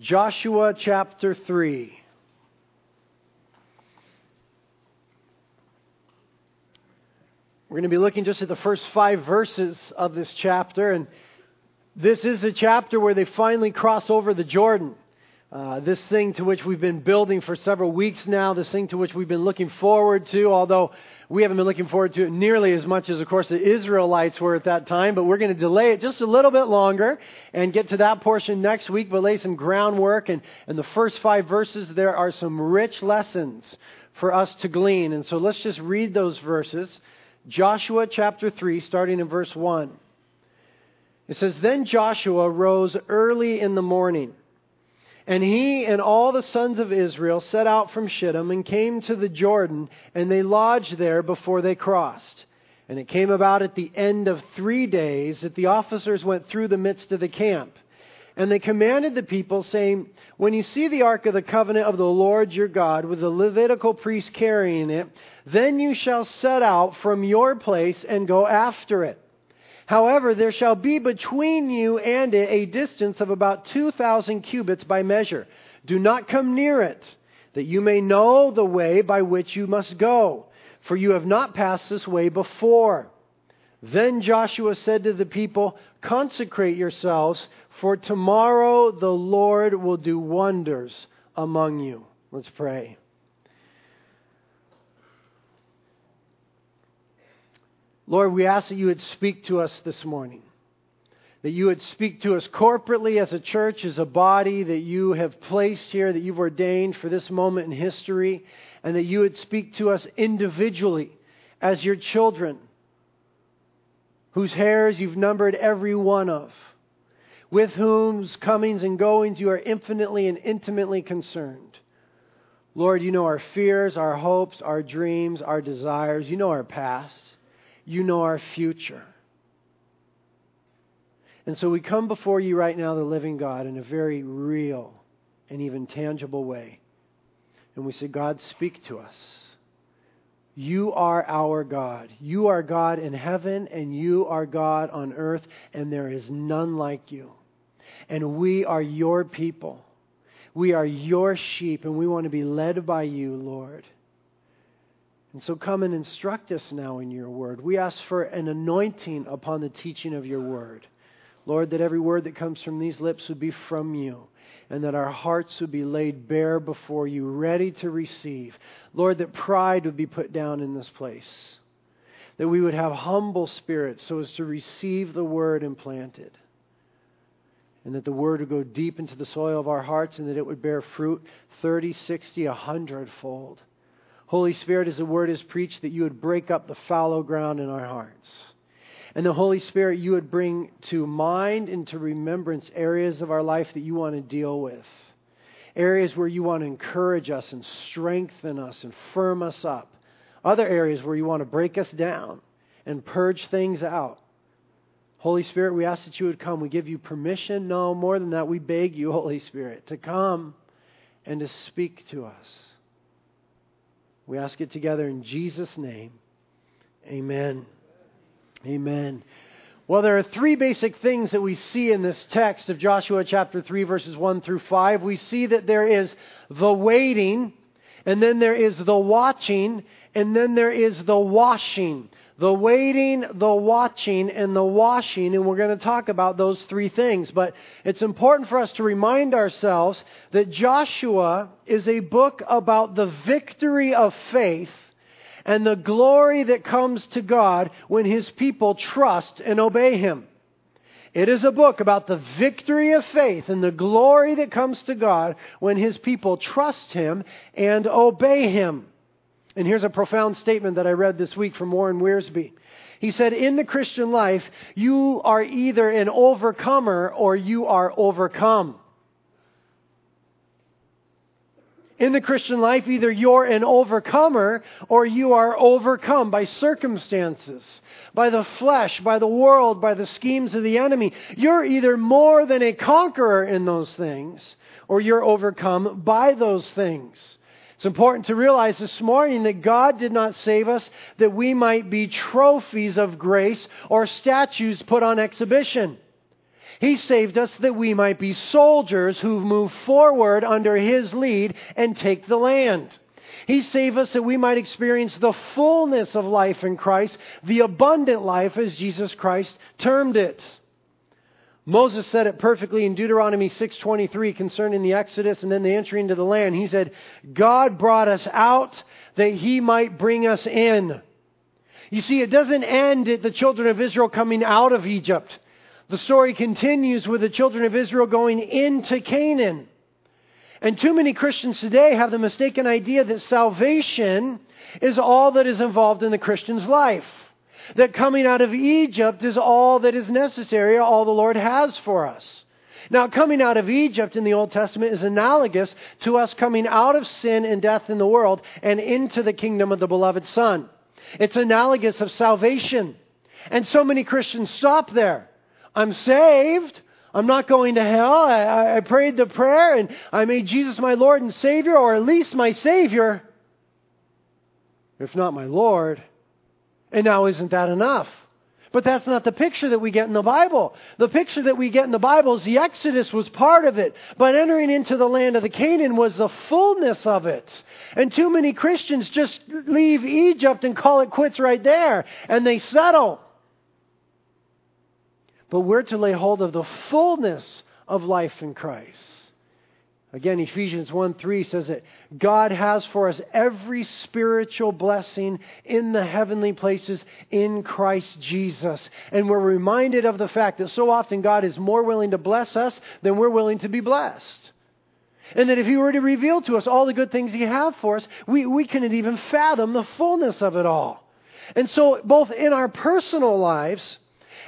Joshua chapter 3. We're going to be looking just at the first five verses of this chapter, and this is the chapter where they finally cross over the Jordan. Uh, this thing to which we've been building for several weeks now, this thing to which we've been looking forward to, although we haven't been looking forward to it nearly as much as, of course, the Israelites were at that time, but we're going to delay it just a little bit longer and get to that portion next week, but lay some groundwork. And in the first five verses, there are some rich lessons for us to glean. And so let's just read those verses. Joshua chapter 3, starting in verse 1. It says, Then Joshua rose early in the morning and he and all the sons of Israel set out from Shittim and came to the Jordan, and they lodged there before they crossed. And it came about at the end of three days that the officers went through the midst of the camp. And they commanded the people, saying, When you see the ark of the covenant of the Lord your God, with the Levitical priest carrying it, then you shall set out from your place and go after it. However, there shall be between you and it a distance of about 2,000 cubits by measure. Do not come near it, that you may know the way by which you must go, for you have not passed this way before. Then Joshua said to the people, Consecrate yourselves, for tomorrow the Lord will do wonders among you. Let's pray. Lord, we ask that you would speak to us this morning. That you would speak to us corporately as a church, as a body that you have placed here, that you've ordained for this moment in history, and that you would speak to us individually as your children, whose hairs you've numbered every one of, with whose comings and goings you are infinitely and intimately concerned. Lord, you know our fears, our hopes, our dreams, our desires. You know our past. You know our future. And so we come before you right now, the living God, in a very real and even tangible way. And we say, God, speak to us. You are our God. You are God in heaven, and you are God on earth, and there is none like you. And we are your people. We are your sheep, and we want to be led by you, Lord. And so come and instruct us now in your word. We ask for an anointing upon the teaching of your word. Lord, that every word that comes from these lips would be from you, and that our hearts would be laid bare before you, ready to receive. Lord, that pride would be put down in this place, that we would have humble spirits so as to receive the word implanted, and that the word would go deep into the soil of our hearts, and that it would bear fruit 30, 60, a hundredfold. Holy Spirit, as the word is preached, that you would break up the fallow ground in our hearts. And the Holy Spirit, you would bring to mind and to remembrance areas of our life that you want to deal with. Areas where you want to encourage us and strengthen us and firm us up. Other areas where you want to break us down and purge things out. Holy Spirit, we ask that you would come. We give you permission. No, more than that, we beg you, Holy Spirit, to come and to speak to us. We ask it together in Jesus' name. Amen. Amen. Well, there are three basic things that we see in this text of Joshua chapter 3, verses 1 through 5. We see that there is the waiting, and then there is the watching, and then there is the washing the waiting, the watching, and the washing, and we're going to talk about those three things. But it's important for us to remind ourselves that Joshua is a book about the victory of faith and the glory that comes to God when his people trust and obey him. It is a book about the victory of faith and the glory that comes to God when his people trust him and obey him. And here's a profound statement that I read this week from Warren Wiersbe. He said, In the Christian life, you are either an overcomer or you are overcome. In the Christian life, either you're an overcomer or you are overcome by circumstances, by the flesh, by the world, by the schemes of the enemy. You're either more than a conqueror in those things or you're overcome by those things. It's important to realize this morning that God did not save us that we might be trophies of grace or statues put on exhibition. He saved us that we might be soldiers who move forward under His lead and take the land. He saved us that we might experience the fullness of life in Christ, the abundant life as Jesus Christ termed it. Moses said it perfectly in Deuteronomy 6:23 concerning the Exodus and then the entry into the land. He said, "God brought us out that he might bring us in." You see, it doesn't end at the children of Israel coming out of Egypt. The story continues with the children of Israel going into Canaan. And too many Christians today have the mistaken idea that salvation is all that is involved in the Christian's life. That coming out of Egypt is all that is necessary, all the Lord has for us. Now, coming out of Egypt in the Old Testament is analogous to us coming out of sin and death in the world and into the kingdom of the beloved Son. It's analogous of salvation. And so many Christians stop there. I'm saved. I'm not going to hell. I, I prayed the prayer and I made Jesus my Lord and Savior, or at least my Savior, if not my Lord. And now, isn't that enough? But that's not the picture that we get in the Bible. The picture that we get in the Bible is the Exodus was part of it, but entering into the land of the Canaan was the fullness of it. And too many Christians just leave Egypt and call it quits right there, and they settle but we're to lay hold of the fullness of life in Christ. Again, Ephesians 1 3 says that God has for us every spiritual blessing in the heavenly places in Christ Jesus. And we're reminded of the fact that so often God is more willing to bless us than we're willing to be blessed. And that if He were to reveal to us all the good things He has for us, we, we couldn't even fathom the fullness of it all. And so, both in our personal lives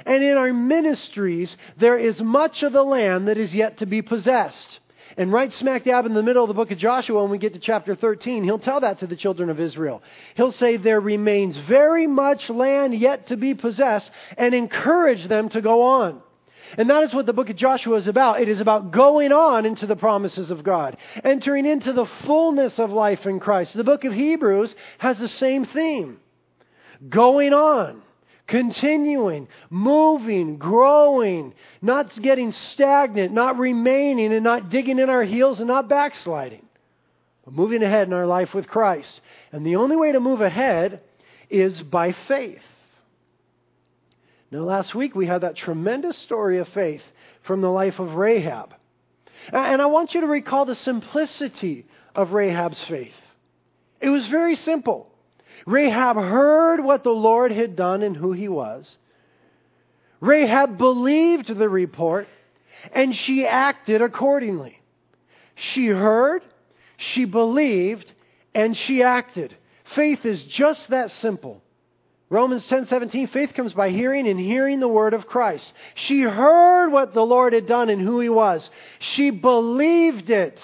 and in our ministries, there is much of the land that is yet to be possessed. And right smack dab in the middle of the book of Joshua, when we get to chapter 13, he'll tell that to the children of Israel. He'll say, There remains very much land yet to be possessed, and encourage them to go on. And that is what the book of Joshua is about. It is about going on into the promises of God, entering into the fullness of life in Christ. The book of Hebrews has the same theme going on continuing, moving, growing, not getting stagnant, not remaining and not digging in our heels and not backsliding, but moving ahead in our life with Christ. And the only way to move ahead is by faith. Now, last week we had that tremendous story of faith from the life of Rahab. And I want you to recall the simplicity of Rahab's faith. It was very simple. Rahab heard what the Lord had done and who he was. Rahab believed the report and she acted accordingly. She heard, she believed, and she acted. Faith is just that simple. Romans 10:17 faith comes by hearing and hearing the word of Christ. She heard what the Lord had done and who he was. She believed it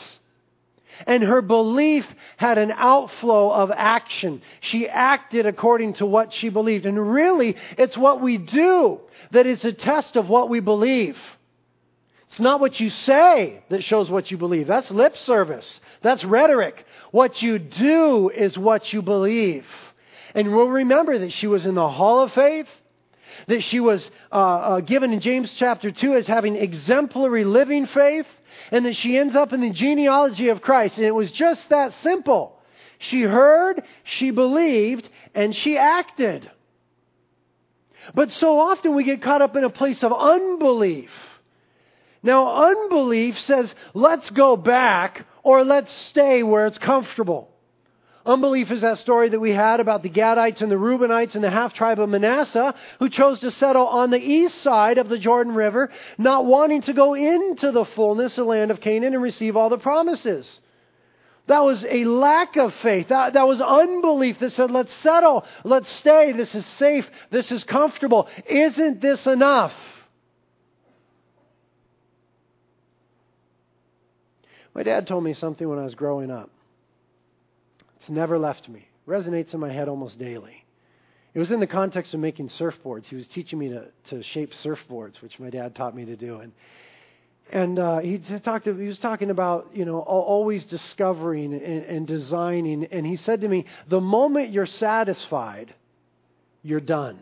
and her belief had an outflow of action. She acted according to what she believed. And really, it's what we do that is a test of what we believe. It's not what you say that shows what you believe. That's lip service. That's rhetoric. What you do is what you believe. And we'll remember that she was in the hall of faith, that she was uh, uh, given in James chapter 2 as having exemplary living faith, and that she ends up in the genealogy of Christ. And it was just that simple. She heard, she believed, and she acted. But so often we get caught up in a place of unbelief. Now, unbelief says, let's go back or let's stay where it's comfortable. Unbelief is that story that we had about the Gadites and the Reubenites and the half tribe of Manasseh who chose to settle on the east side of the Jordan River, not wanting to go into the fullness of the land of Canaan and receive all the promises. That was a lack of faith. That, that was unbelief that said, let's settle, let's stay, this is safe, this is comfortable. Isn't this enough? My dad told me something when I was growing up. It's never left me. Resonates in my head almost daily. It was in the context of making surfboards. He was teaching me to, to shape surfboards, which my dad taught me to do. And and uh, he talked. He was talking about you know always discovering and, and designing. And he said to me, "The moment you're satisfied, you're done."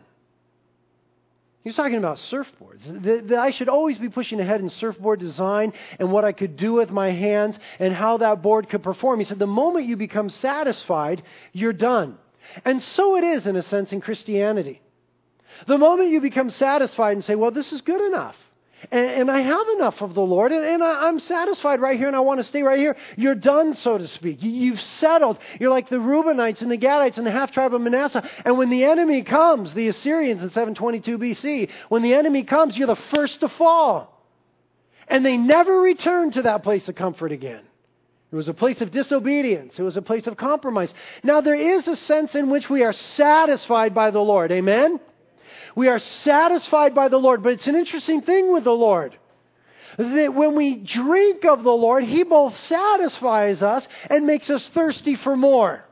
He's talking about surfboards. That, that, I should always be pushing ahead in surfboard design and what I could do with my hands and how that board could perform. He said, the moment you become satisfied, you're done. And so it is, in a sense, in Christianity. The moment you become satisfied and say, well, this is good enough, and, and I have enough of the Lord, and, and I, am satisfied right here, and I want to stay right here. You're done, so to speak. You, have settled. You're like the Reubenites and the Gadites and the half tribe of Manasseh. And when the enemy comes, the Assyrians in 722 BC, when the enemy comes, you're the first to fall. And they never return to that place of comfort again. It was a place of disobedience. It was a place of compromise. Now, there is a sense in which we are satisfied by the Lord. Amen? We are satisfied by the Lord. But it's an interesting thing with the Lord. That when we drink of the Lord, He both satisfies us and makes us thirsty for more.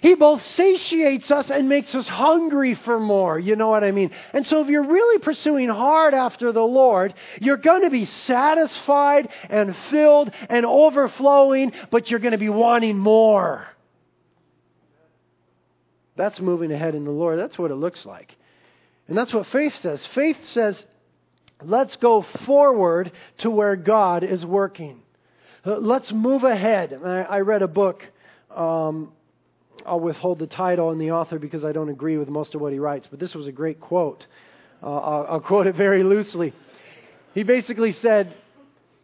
He both satiates us and makes us hungry for more. You know what I mean? And so if you're really pursuing hard after the Lord, you're going to be satisfied and filled and overflowing, but you're going to be wanting more. That's moving ahead in the Lord. That's what it looks like. And that's what faith says. Faith says, let's go forward to where God is working. Uh, let's move ahead. I, read a book. Um, I'll withhold the title and the author because I don't agree with most of what he writes, but this was a great quote. Uh, I'll, I'll quote it very loosely. He basically said,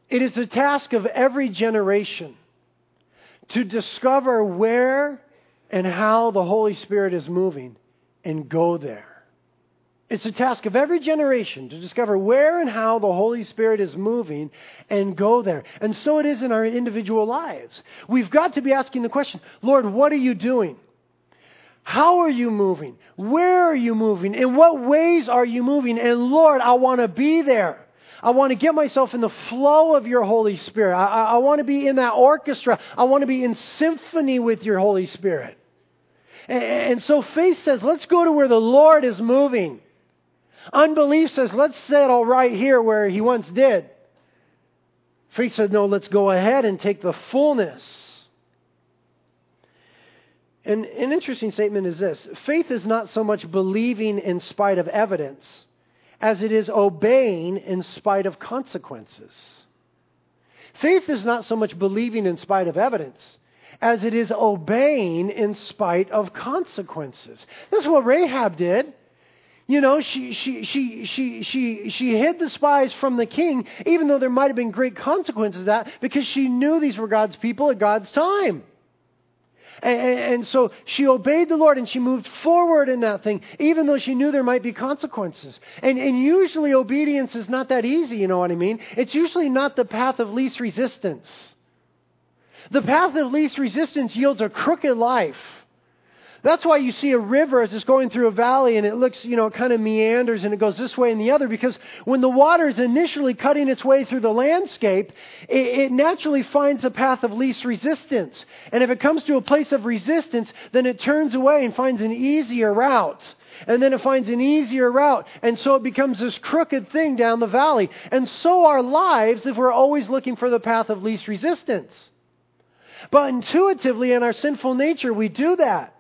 It is the task of every generation to discover where and how the Holy Spirit is moving and go there. It's a task of every generation to discover where and how the Holy Spirit is moving and go there. And so it is in our individual lives. We've got to be asking the question Lord, what are you doing? How are you moving? Where are you moving? In what ways are you moving? And Lord, I want to be there. I want to get myself in the flow of your Holy Spirit. I, I, I want to be in that orchestra. I want to be in symphony with your Holy Spirit. And, and so faith says, let's go to where the Lord is moving. Unbelief says, let's settle right here where he once did. Faith said, no, let's go ahead and take the fullness. And an interesting statement is this faith is not so much believing in spite of evidence as it is obeying in spite of consequences. Faith is not so much believing in spite of evidence as it is obeying in spite of consequences. This is what Rahab did. You know, she, she, she, she, she, she hid the spies from the king, even though there might have been great consequences that, because she knew these were God's people at God's time. And, and, so she obeyed the Lord and she moved forward in that thing, even though she knew there might be consequences. And, and usually obedience is not that easy, you know what I mean? It's usually not the path of least resistance. The path of least resistance yields a crooked life. That's why you see a river as it's going through a valley and it looks, you know, it kind of meanders and it goes this way and the other because when the water is initially cutting its way through the landscape, it, it, naturally finds a path of least resistance. And if it comes to a place of resistance, then it turns away and finds an easier route. And then it finds an easier route. And so it becomes this crooked thing down the valley. And so our lives if we're always looking for the path of least resistance. But intuitively in our sinful nature, we do that.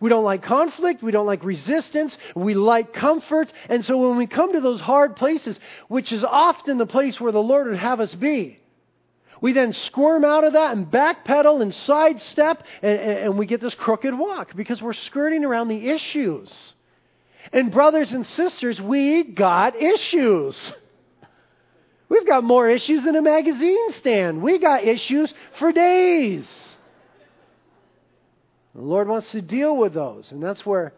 We don't like conflict. We don't like resistance. We like comfort. And so when we come to those hard places, which is often the place where the Lord would have us be, we then squirm out of that and backpedal and sidestep, and, and we get this crooked walk because we're skirting around the issues. And, brothers and sisters, we got issues. We've got more issues than a magazine stand. We got issues for days. The Lord wants to deal with those. And that's where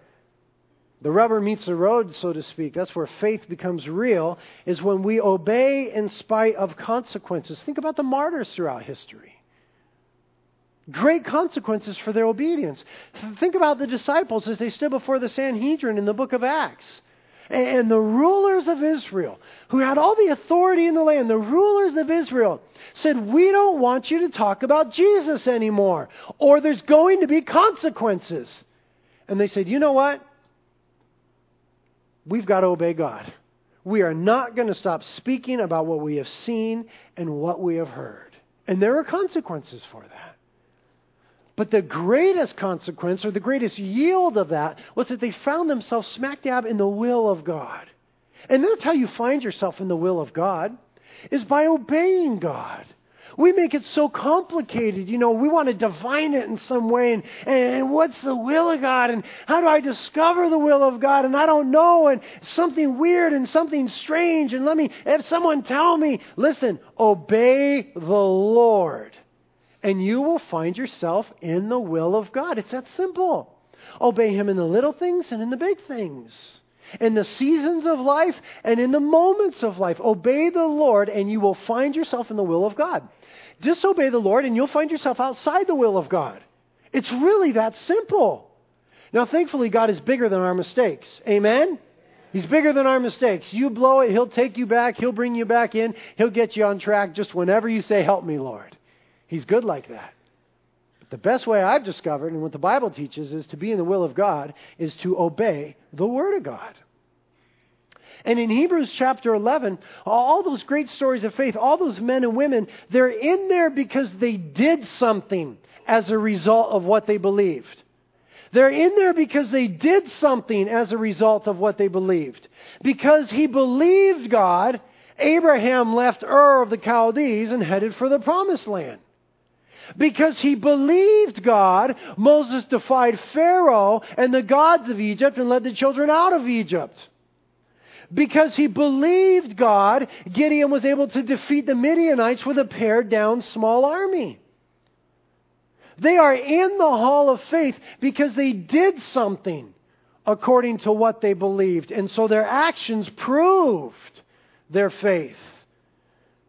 the rubber meets the road, so to speak. That's where faith becomes real, is when we obey in spite of consequences. Think about the martyrs throughout history. Great consequences for their obedience. Think about the disciples as they stood before the Sanhedrin in the book of Acts. And the rulers of Israel, who had all the authority in the land, the rulers of Israel said, We don't want you to talk about Jesus anymore, or there's going to be consequences. And they said, You know what? We've got to obey God. We are not going to stop speaking about what we have seen and what we have heard. And there are consequences for that. But the greatest consequence or the greatest yield of that was that they found themselves smack dab in the will of God. And that's how you find yourself in the will of God, is by obeying God. We make it so complicated. You know, we want to divine it in some way. And, and what's the will of God? And how do I discover the will of God? And I don't know. And something weird and something strange. And let me, have someone tell me, listen, obey the Lord. And you will find yourself in the will of God. It's that simple. Obey Him in the little things and in the big things in the seasons of life and in the moments of life. Obey the Lord, and you will find yourself in the will of God. Disobey the Lord, and you'll find yourself outside the will of God. It's really that simple. Now, thankfully, God is bigger than our mistakes. Amen? He's bigger than our mistakes. You blow it, He'll take you back, He'll bring you back in, He'll get you on track just whenever you say, Help me, Lord. He's good like that. But the best way I've discovered, and what the Bible teaches, is to be in the will of God, is to obey the Word of God. And in Hebrews chapter 11, all those great stories of faith, all those men and women, they're in there because they did something as a result of what they believed. They're in there because they did something as a result of what they believed. Because he believed God, Abraham left Ur of the Chaldees and headed for the promised land. Because he believed God, Moses defied Pharaoh and the gods of Egypt and led the children out of Egypt. Because he believed God, Gideon was able to defeat the Midianites with a pared down small army. They are in the hall of faith because they did something according to what they believed. And so their actions proved their faith.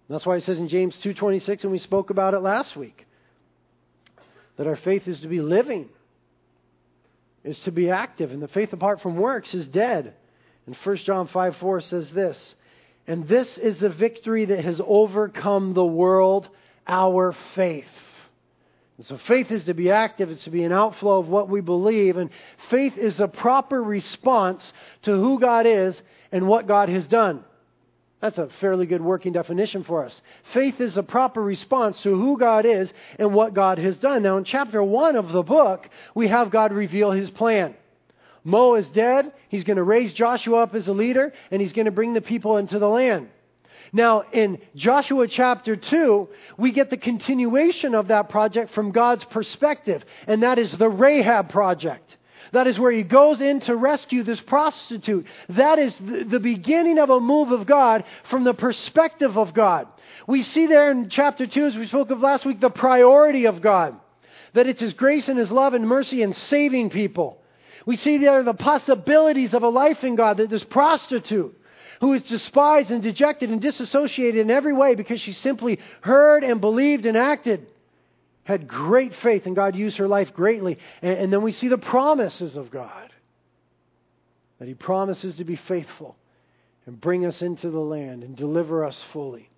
That's why it says in James 2:26 and we spoke about it last week that our faith is to be living, is to be active, and the faith apart from works is dead. And 1 John 5 4 says this, and this is the victory that has overcome the world, our faith. And so faith is to be active, it's to be an outflow of what we believe, and faith is a proper response to who God is and what God has done. That's a fairly good working definition for us. Faith is a proper response to who God is and what God has done. Now, in chapter 1 of the book, we have God reveal his plan. Mo is dead. He's going to raise Joshua up as a leader, and he's going to bring the people into the land. Now, in Joshua chapter 2, we get the continuation of that project from God's perspective, and that is the Rahab project. That is where he goes in to rescue this prostitute. That is the beginning of a move of God from the perspective of God. We see there in chapter 2, as we spoke of last week, the priority of God. That it's His grace and His love and mercy in saving people. We see there the possibilities of a life in God, that this prostitute who is despised and dejected and disassociated in every way because she simply heard and believed and acted, had great faith, and God used her life greatly. And, and then we see the promises of God that He promises to be faithful and bring us into the land and deliver us fully.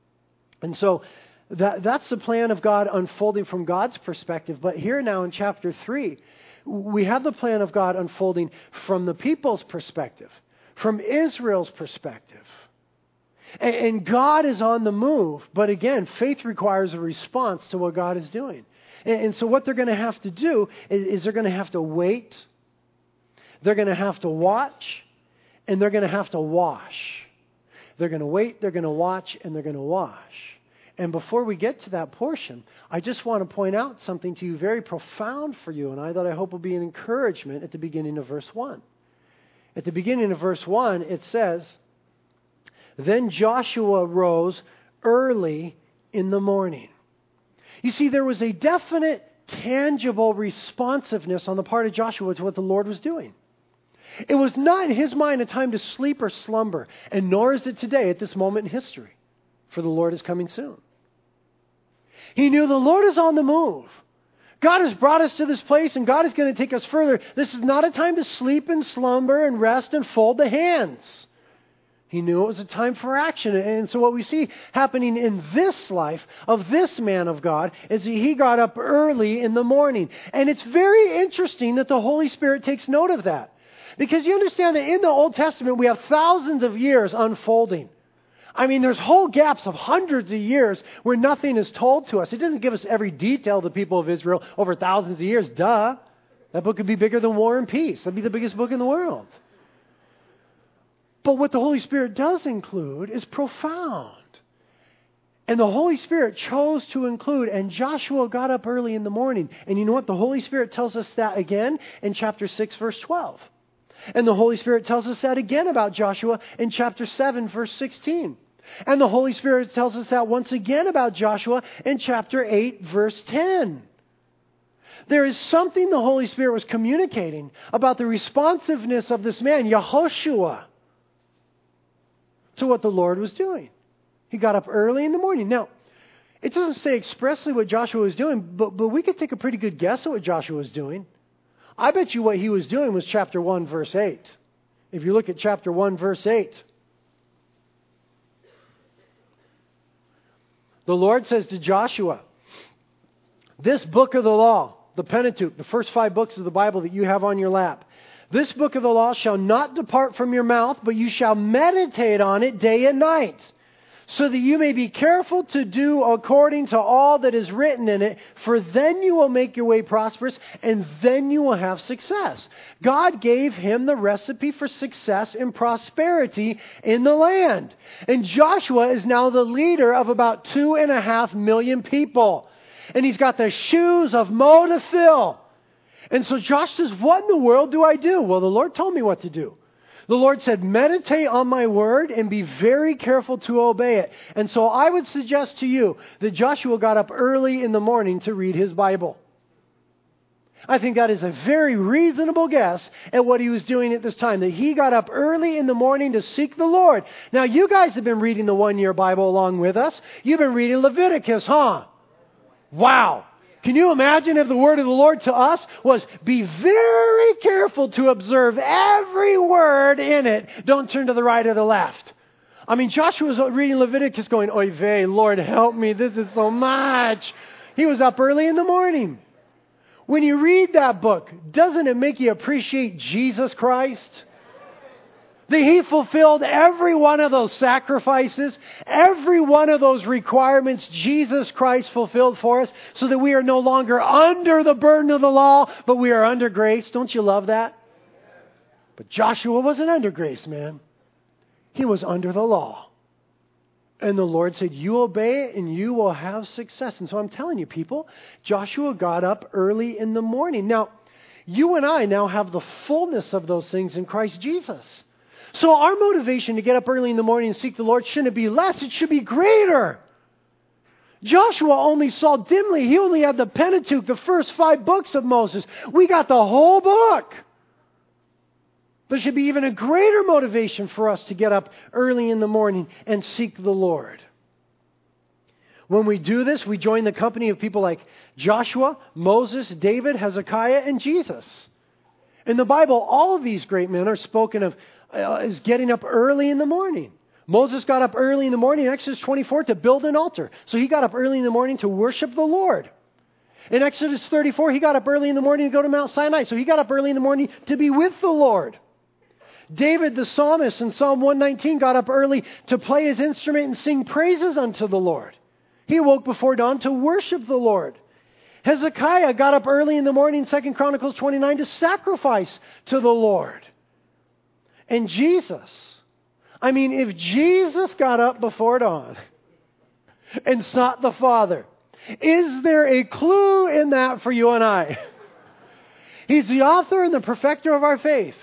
And so that, that's the plan of God unfolding from God's perspective. But here now in chapter 3, we have the plan of God unfolding from the people's perspective, from Israel's perspective. And, and God is on the move, but again, faith requires a response to what God is doing. And, and so, what they're going to have to do is, is they're going to have to wait, they're going to have to watch, and they're going to have to wash. They're going to wait, they're going to watch, and they're going to wash. And before we get to that portion, I just want to point out something to you very profound for you and I that I hope will be an encouragement at the beginning of verse 1. At the beginning of verse 1, it says, Then Joshua rose early in the morning. You see, there was a definite, tangible responsiveness on the part of Joshua to what the Lord was doing. It was not in his mind a time to sleep or slumber, and nor is it today at this moment in history for the Lord is coming soon. He knew the Lord is on the move. God has brought us to this place and God is going to take us further. This is not a time to sleep and slumber and rest and fold the hands. He knew it was a time for action. And so, what we see happening in this life of this man of God is that he got up early in the morning. And it's very interesting that the Holy Spirit takes note of that. Because you understand that in the Old Testament, we have thousands of years unfolding I mean, there's whole gaps of hundreds of years where nothing is told to us. It doesn't give us every detail of the people of Israel over thousands of years. Duh. That book could be bigger than War and Peace. That'd be the biggest book in the world. But what the Holy Spirit does include is profound. And the Holy Spirit chose to include, and Joshua got up early in the morning. And you know what? The Holy Spirit tells us that again in chapter 6, verse 12. And the Holy Spirit tells us that again about Joshua in chapter 7, verse 16. And the Holy Spirit tells us that once again about Joshua in chapter 8, verse 10. There is something the Holy Spirit was communicating about the responsiveness of this man, Yehoshua, to what the Lord was doing. He got up early in the morning. Now, it doesn't say expressly what Joshua was doing, but, but we could take a pretty good guess at what Joshua was doing. I bet you what he was doing was chapter 1, verse 8. If you look at chapter 1, verse 8, the Lord says to Joshua, This book of the law, the Pentateuch, the first five books of the Bible that you have on your lap, this book of the law shall not depart from your mouth, but you shall meditate on it day and night so that you may be careful to do according to all that is written in it, for then you will make your way prosperous and then you will have success. God gave him the recipe for success and prosperity in the land. And Joshua is now the leader of about two and a half million people. And he's got the shoes of Mo to fill. And so Josh says, What in the world do I do? Well, the Lord told me what to do. The Lord said, Meditate on my word and be very careful to obey it. And so I would suggest to you that Joshua got up early in the morning to read his Bible. I think that is a very reasonable guess at what he was doing at this time, that he got up early in the morning to seek the Lord. Now, you guys have been reading the one year Bible along with us. You've been reading Leviticus, huh? Wow. Can you imagine if the word of the Lord to us was, be very careful to observe every word in it. Don't turn to the right or the left. I mean, Joshua was reading Leviticus going, Oy vey, Lord help me, this is so much. He was up early in the morning. When you read that book, doesn't it make you appreciate Jesus Christ? That he fulfilled every one of those sacrifices, every one of those requirements Jesus Christ fulfilled for us, so that we are no longer under the burden of the law, but we are under grace. Don't you love that? But Joshua wasn't under grace, man. He was under the law. And the Lord said, You obey it and you will have success. And so I'm telling you, people, Joshua got up early in the morning. Now, you and I now have the fullness of those things in Christ Jesus. So our motivation to get up early in the morning and seek the Lord shouldn't be less, it should be greater. Joshua only saw dimly. He only had the Pentateuch, the first five books of Moses. We got the whole book. There should be even a greater motivation for us to get up early in the morning and seek the Lord. When we do this, we join the company of people like Joshua, Moses, David, Hezekiah, and Jesus. In the Bible, all of these great men are spoken of Uh, is getting up early in the morning. Moses got up early in the morning in Exodus 24 to build an altar. So he got up early in the morning to worship the Lord. In Exodus 34, he got up early in the morning to go to Mount Sinai. So he got up early in the morning to be with the Lord. David the psalmist in Psalm 119 got up early to play his instrument and sing praises unto the Lord. He awoke before dawn to worship the Lord. Hezekiah got up early in the morning, 2 Chronicles 29, to sacrifice to the Lord. And Jesus, I mean, if Jesus got up before dawn and sought the Father, is there a clue in that for you and I? He's the author and the perfecter of our faith.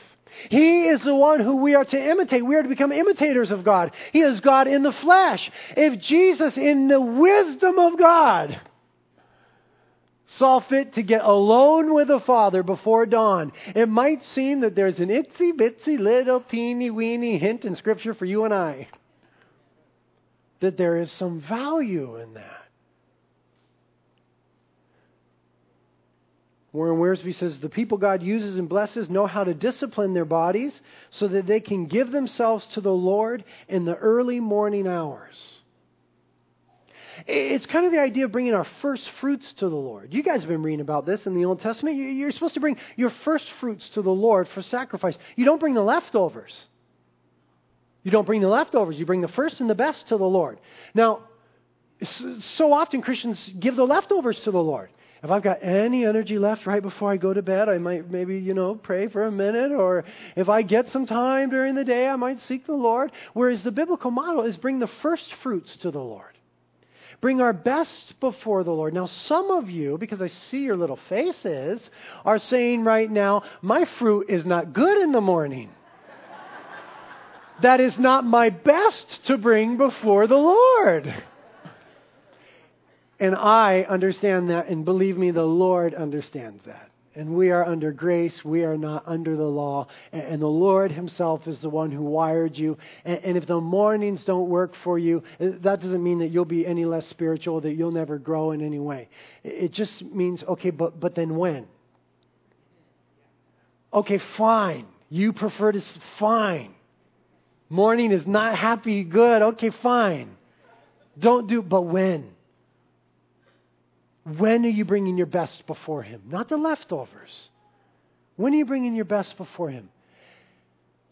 He is the one who we are to imitate. We are to become imitators of God. He is God in the flesh. If Jesus, in the wisdom of God, saw fit to get alone with the Father before dawn, it might seem that there's an itsy bitsy little teeny weeny hint in Scripture for you and I that there is some value in that. Warren Wiersbe says the people God uses and blesses know how to discipline their bodies so that they can give themselves to the Lord in the early morning hours. It's kind of the idea of bringing our first fruits to the Lord. You guys have been reading about this in the Old Testament. You're supposed to bring your first fruits to the Lord for sacrifice. You don't bring the leftovers. You don't bring the leftovers, you bring the first and the best to the Lord. Now, so often Christians give the leftovers to the Lord. If I've got any energy left right before I go to bed, I might maybe, you know, pray for a minute. Or if I get some time during the day, I might seek the Lord. Whereas the biblical model is bring the first fruits to the Lord. Bring our best before the Lord. Now, some of you, because I see your little faces, are saying right now, my fruit is not good in the morning. that is not my best to bring before the Lord. And I understand that, and believe me, the Lord understands that. And we are under grace. We are not under the law. And, the Lord Himself is the one who wired you. And, if the mornings don't work for you, uh, that doesn't mean that you'll be any less spiritual, that you'll never grow in any way. It just means, okay, but, but then when? Okay, fine. You prefer to, fine. Morning is not happy, good. Okay, fine. Don't do, but when? When are you bringing your best before Him? Not the leftovers. When are you bringing your best before Him?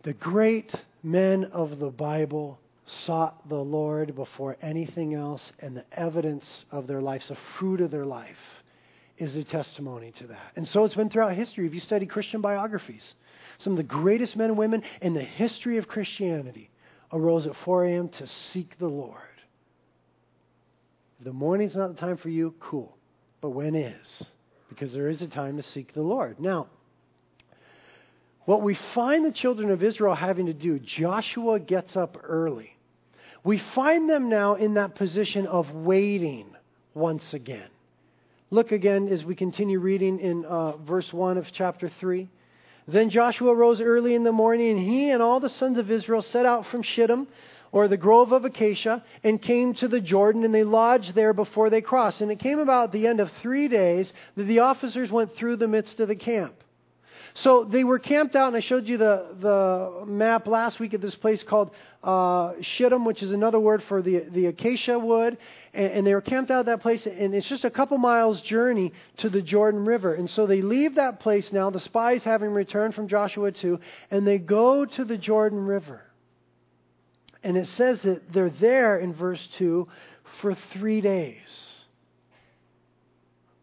The great men of the Bible sought the Lord before anything else, and the evidence of their lives, the fruit of their life, is a testimony to that. And so it's been throughout history. If you study Christian biographies, some of the greatest men and women in the history of Christianity arose at 4 a.m. to seek the Lord. If the morning's not the time for you, cool but when is? Because there is a time to seek the Lord. Now, what we find the children of Israel having to do, Joshua gets up early. We find them now in that position of waiting once again. Look again as we continue reading in uh, verse 1 of chapter 3. Then Joshua rose early in the morning, and he and all the sons of Israel set out from Shittim or the grove of Acacia, and came to the Jordan, and they lodged there before they crossed. And it came about at the end of three days that the officers went through the midst of the camp. So they were camped out, and I showed you the, the map last week at this place called uh, Shittim, which is another word for the, the acacia wood. And, and they were camped out at that place, and it's just a couple miles' journey to the Jordan River. And so they leave that place now, the spies having returned from Joshua 2, and they go to the Jordan River. And it says that they're there in verse 2 for three days.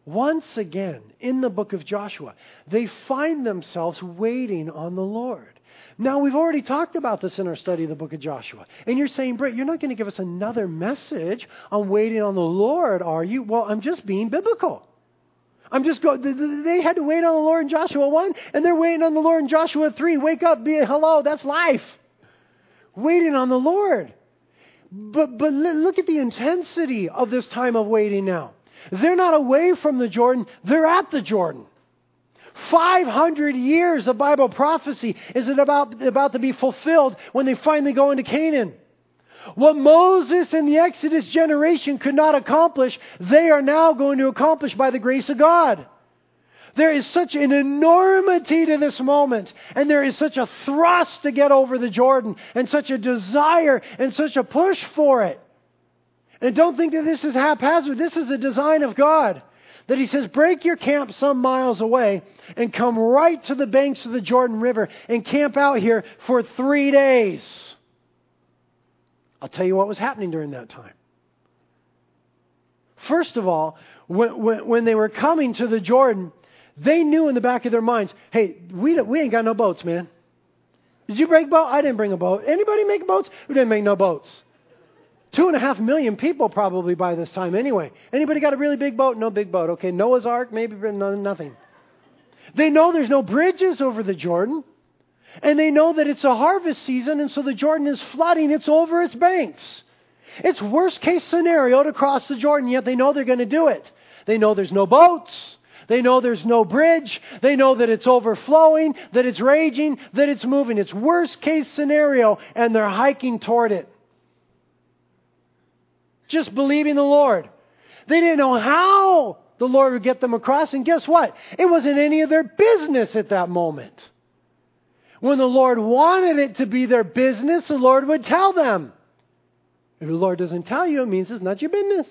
Once again, in the book of Joshua, they find themselves waiting on the Lord. Now, we've already talked about this in our study of the book of Joshua. And you're saying, Brett, you're not going to give us another message on waiting on the Lord, are you? Well, I'm just being biblical. I'm just going, they had to wait on the Lord in Joshua 1, and they're waiting on the Lord in Joshua 3. Wake up, be hello, that's life waiting on the Lord. But, but look at the intensity of this time of waiting now. They're not away from the Jordan, they're at the Jordan. 500 years of Bible prophecy is it about, about to be fulfilled when they finally go into Canaan. What Moses and the Exodus generation could not accomplish, they are now going to accomplish by the grace of God. There is such an enormity to this moment, and there is such a thrust to get over the Jordan, and such a desire, and such a push for it. And don't think that this is haphazard. This is the design of God. That He says, break your camp some miles away and come right to the banks of the Jordan River and camp out here for three days. I'll tell you what was happening during that time. First of all, when, when, when they were coming to the Jordan, they knew in the back of their minds, hey, we, we ain't got no boats, man. Did you bring a boat? I didn't bring a boat. Anybody make boats? We didn't make no boats. Two and a half million people probably by this time anyway. Anybody got a really big boat? No big boat. Okay, Noah's Ark, maybe nothing. They know there's no bridges over the Jordan. And they know that it's a harvest season, and so the Jordan is flooding. It's over its banks. It's worst case scenario to cross the Jordan, yet they know they're going to do it. They know there's no boats. They know there's no bridge. They know that it's overflowing, that it's raging, that it's moving. It's worst case scenario, and they're hiking toward it. Just believing the Lord. They didn't know how the Lord would get them across, and guess what? It wasn't any of their business at that moment. When the Lord wanted it to be their business, the Lord would tell them. If the Lord doesn't tell you, it means it's not your business.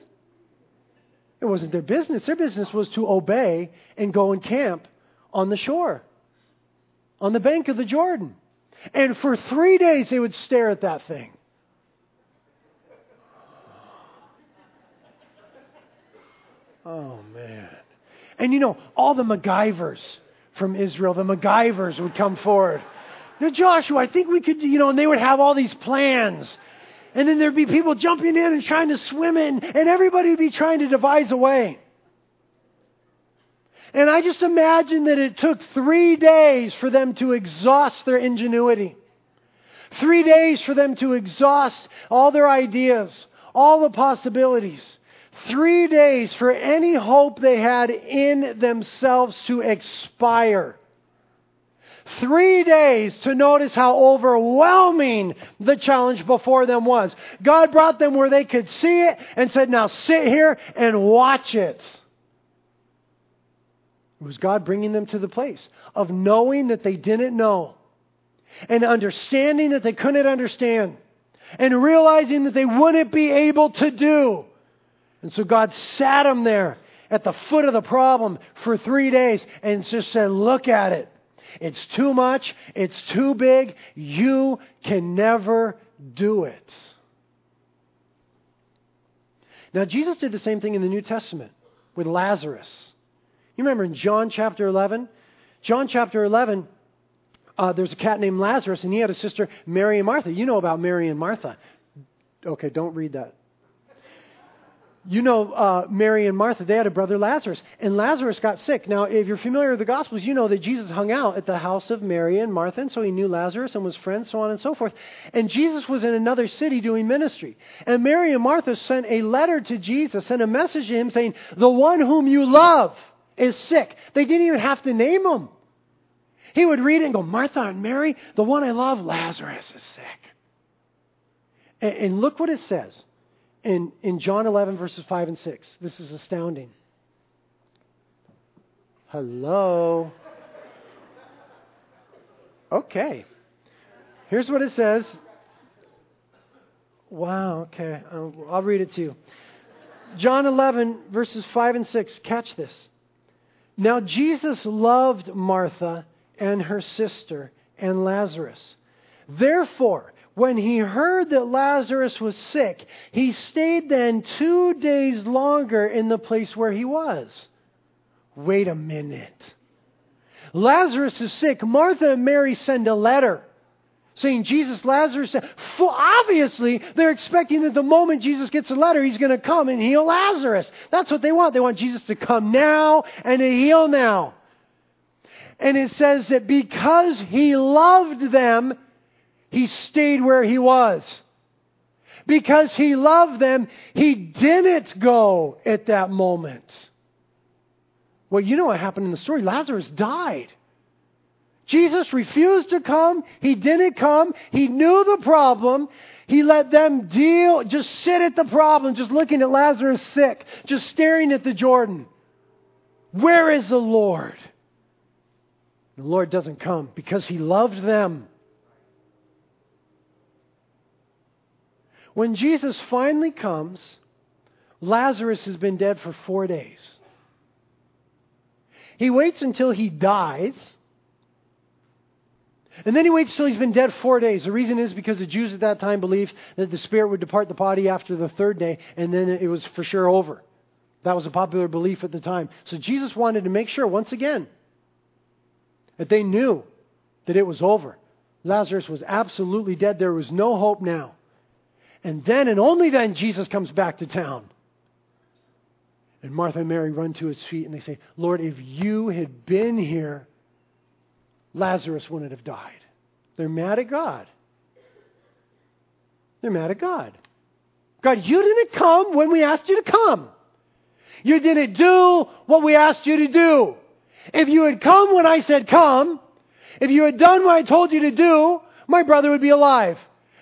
It wasn't their business. Their business was to obey and go and camp on the shore, on the bank of the Jordan. And for three days, they would stare at that thing. Oh, man. And you know, all the MacGyvers from Israel, the MacGyvers would come forward. Now, Joshua, I think we could, you know, and they would have all these plans. And then there'd be people jumping in and trying to swim in, and everybody would be trying to devise a way. And I just imagine that it took three days for them to exhaust their ingenuity. Three days for them to exhaust all their ideas, all the possibilities. Three days for any hope they had in themselves to expire. Three days to notice how overwhelming the challenge before them was. God brought them where they could see it and said, now sit here and watch it. It was God bringing them to the place of knowing that they didn't know and understanding that they couldn't understand and realizing that they wouldn't be able to do. And so God sat them there at the foot of the problem for three days and just said, Look at it. It's too much. It's too big. You can never do it. Now, Jesus did the same thing in the New Testament with Lazarus. You remember in John chapter 11? John chapter 11, uh, there's a cat named Lazarus, and he had a sister, Mary and Martha. You know about Mary and Martha. Okay, don't read that. You know, uh, Mary and Martha, they had a brother Lazarus, and Lazarus got sick. Now, if you're familiar with the Gospels, you know that Jesus hung out at the house of Mary and Martha, and so he knew Lazarus and was friends, so on and so forth. And Jesus was in another city doing ministry. And Mary and Martha sent a letter to Jesus, sent a message to him saying, The one whom you love is sick. They didn't even have to name him. He would read it and go, Martha and Mary, the one I love, Lazarus is sick. And, and look what it says in, in John 11, verses 5 and 6. This is astounding. Hello. Okay. Here's what it says. Wow, okay. I'll, I'll read it to you. John 11, verses 5 and 6. Catch this. Now, Jesus loved Martha and her sister and Lazarus. Therefore, when he heard that Lazarus was sick, he stayed then two days longer in the place where he was. Wait a minute. Lazarus is sick. Martha and Mary send a letter saying, Jesus, Lazarus. Obviously, they're expecting that the moment Jesus gets a letter, he's going to come and heal Lazarus. That's what they want. They want Jesus to come now and to heal now. And it says that because he loved them, he stayed where he was. Because he loved them, he didn't go at that moment. Well, you know what happened in the story. Lazarus died. Jesus refused to come. He didn't come. He knew the problem. He let them deal, just sit at the problem, just looking at Lazarus sick, just staring at the Jordan. Where is the Lord? The Lord doesn't come because he loved them. When Jesus finally comes, Lazarus has been dead for four days. He waits until he dies. And then he waits until he's been dead four days. The reason is because the Jews at that time believed that the spirit would depart the body after the third day, and then it was for sure over. That was a popular belief at the time. So Jesus wanted to make sure, once again, that they knew that it was over. Lazarus was absolutely dead. There was no hope now. And then and only then Jesus comes back to town. And Martha and Mary run to his feet and they say, Lord, if you had been here, Lazarus wouldn't have died. They're mad at God. They're mad at God. God, you didn't come when we asked you to come. You didn't do what we asked you to do. If you had come when I said come, if you had done what I told you to do, my brother would be alive.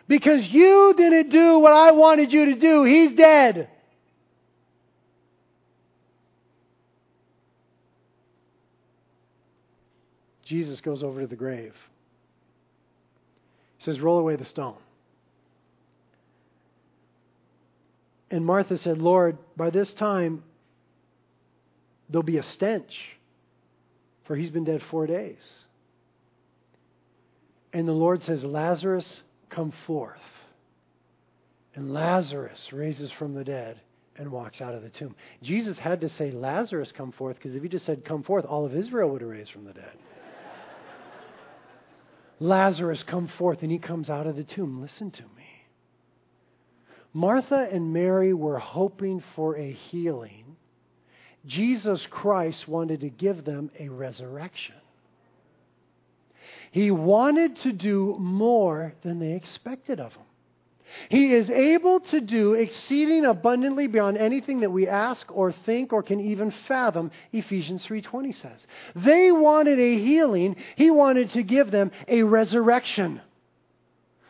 Because you didn't do what I wanted you to do. He's dead. Jesus goes over to the grave. He says, Roll away the stone. And Martha said, Lord, by this time there'll be a stench, for he's been dead four days. And the Lord says, Lazarus, come forth. And Lazarus raises from the dead and walks out of the tomb. Jesus had to say, Lazarus, come forth, because if he just said, come forth, all of Israel would have raised from the dead. Lazarus, come forth, and he comes out of the tomb. Listen to me. Martha and Mary were hoping for a healing. Jesus Christ wanted to give them a resurrection. He wanted to do more than they expected of him. He is able to do exceeding abundantly beyond anything that we ask or think or can even fathom, Ephesians 3:20 says. They wanted a healing, he wanted to give them a resurrection.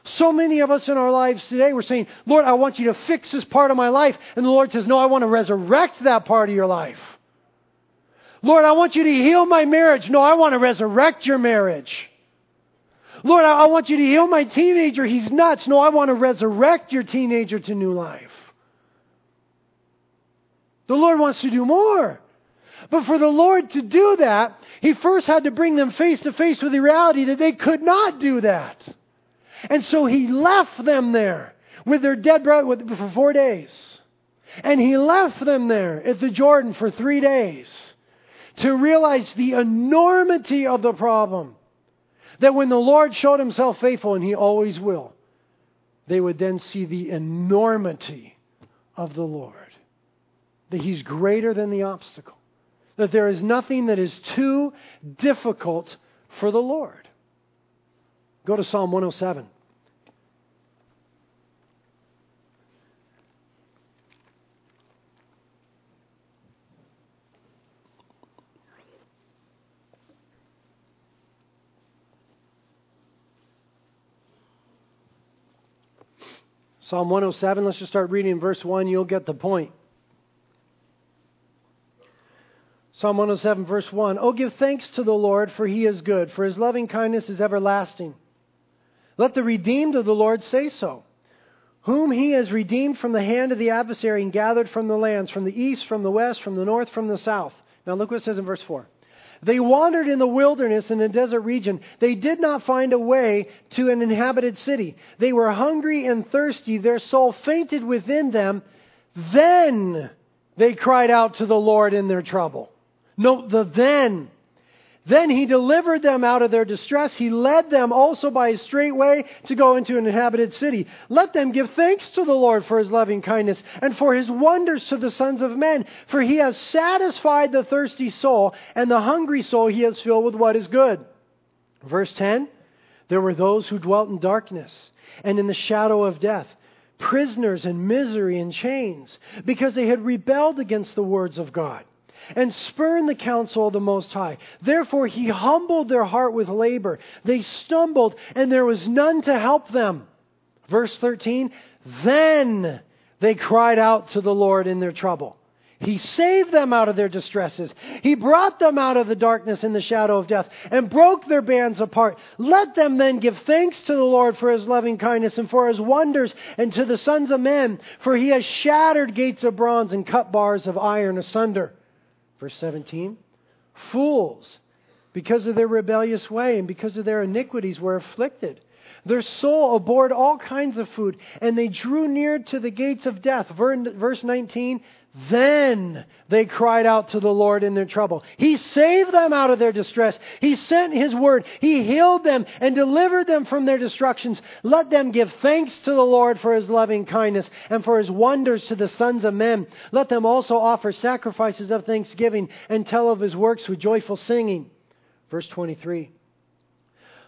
So many of us in our lives today we're saying, "Lord, I want you to fix this part of my life." And the Lord says, "No, I want to resurrect that part of your life." Lord, I want you to heal my marriage. No, I want to resurrect your marriage. Lord, I, want you to heal my teenager. He's nuts. No, I want to resurrect your teenager to new life. The Lord wants to do more. But for the Lord to do that, He first had to bring them face to face with the reality that they could not do that. And so He left them there with their dead brother for four days. And He left them there at the Jordan for three days to realize the enormity of the problem that when the Lord showed himself faithful, and he always will, they would then see the enormity of the Lord. That he's greater than the obstacle. That there is nothing that is too difficult for the Lord. Go to Psalm 107. Psalm 107, let's just start reading verse 1. You'll get the point. Psalm 107, verse 1. Oh, give thanks to the Lord, for he is good, for his loving kindness is everlasting. Let the redeemed of the Lord say so, whom he has redeemed from the hand of the adversary and gathered from the lands, from the east, from the west, from the north, from the south. Now look what it says in verse 4. They wandered in the wilderness in a desert region. They did not find a way to an inhabited city. They were hungry and thirsty. Their soul fainted within them. Then they cried out to the Lord in their trouble. Note the then. Then he delivered them out of their distress. He led them also by a straight way to go into an inhabited city. Let them give thanks to the Lord for his loving kindness and for his wonders to the sons of men. For he has satisfied the thirsty soul, and the hungry soul he has filled with what is good. Verse 10 There were those who dwelt in darkness and in the shadow of death prisoners in misery and chains, because they had rebelled against the words of God and spurn the counsel of the Most High. Therefore, he humbled their heart with labor. They stumbled, and there was none to help them. Verse 13 Then they cried out to the Lord in their trouble. He saved them out of their distresses. He brought them out of the darkness and the shadow of death and broke their bands apart. Let them then give thanks to the Lord for his loving kindness and for his wonders and to the sons of men, for he has shattered gates of bronze and cut bars of iron asunder. Verse 17 Fools, because of their rebellious way and because of their iniquities, were afflicted. Their soul abhorred all kinds of food, and they drew near to the gates of death. Verse 19 then they cried out to the Lord in their trouble. He saved them out of their distress. He sent His word. He healed them and delivered them from their destructions. Let them give thanks to the Lord for His loving kindness and for His wonders to the sons of men. Let them also offer sacrifices of thanksgiving and tell of His works with joyful singing. Verse 23.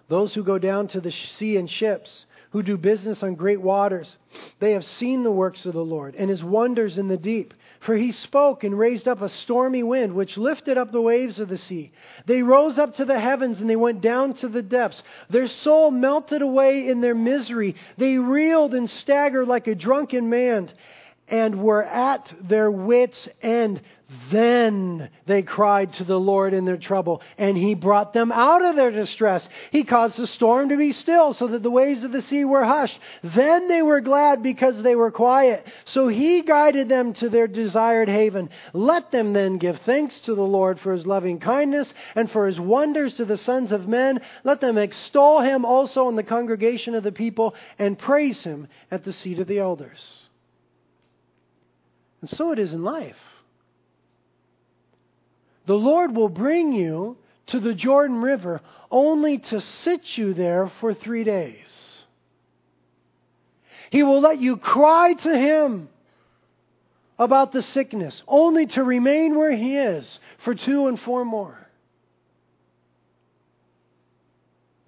Those who go down to the sea in ships, who do business on great waters. They have seen the works of the Lord and his wonders in the deep. For he spoke and raised up a stormy wind, which lifted up the waves of the sea. They rose up to the heavens and they went down to the depths. Their soul melted away in their misery. They reeled and staggered like a drunken man. And were at their wits' end. Then they cried to the Lord in their trouble, and He brought them out of their distress. He caused the storm to be still, so that the waves of the sea were hushed. Then they were glad because they were quiet. So He guided them to their desired haven. Let them then give thanks to the Lord for His loving kindness and for His wonders to the sons of men. Let them extol Him also in the congregation of the people and praise Him at the seat of the elders. And so it is in life. The Lord will bring you to the Jordan River only to sit you there for three days. He will let you cry to Him about the sickness, only to remain where He is for two and four more.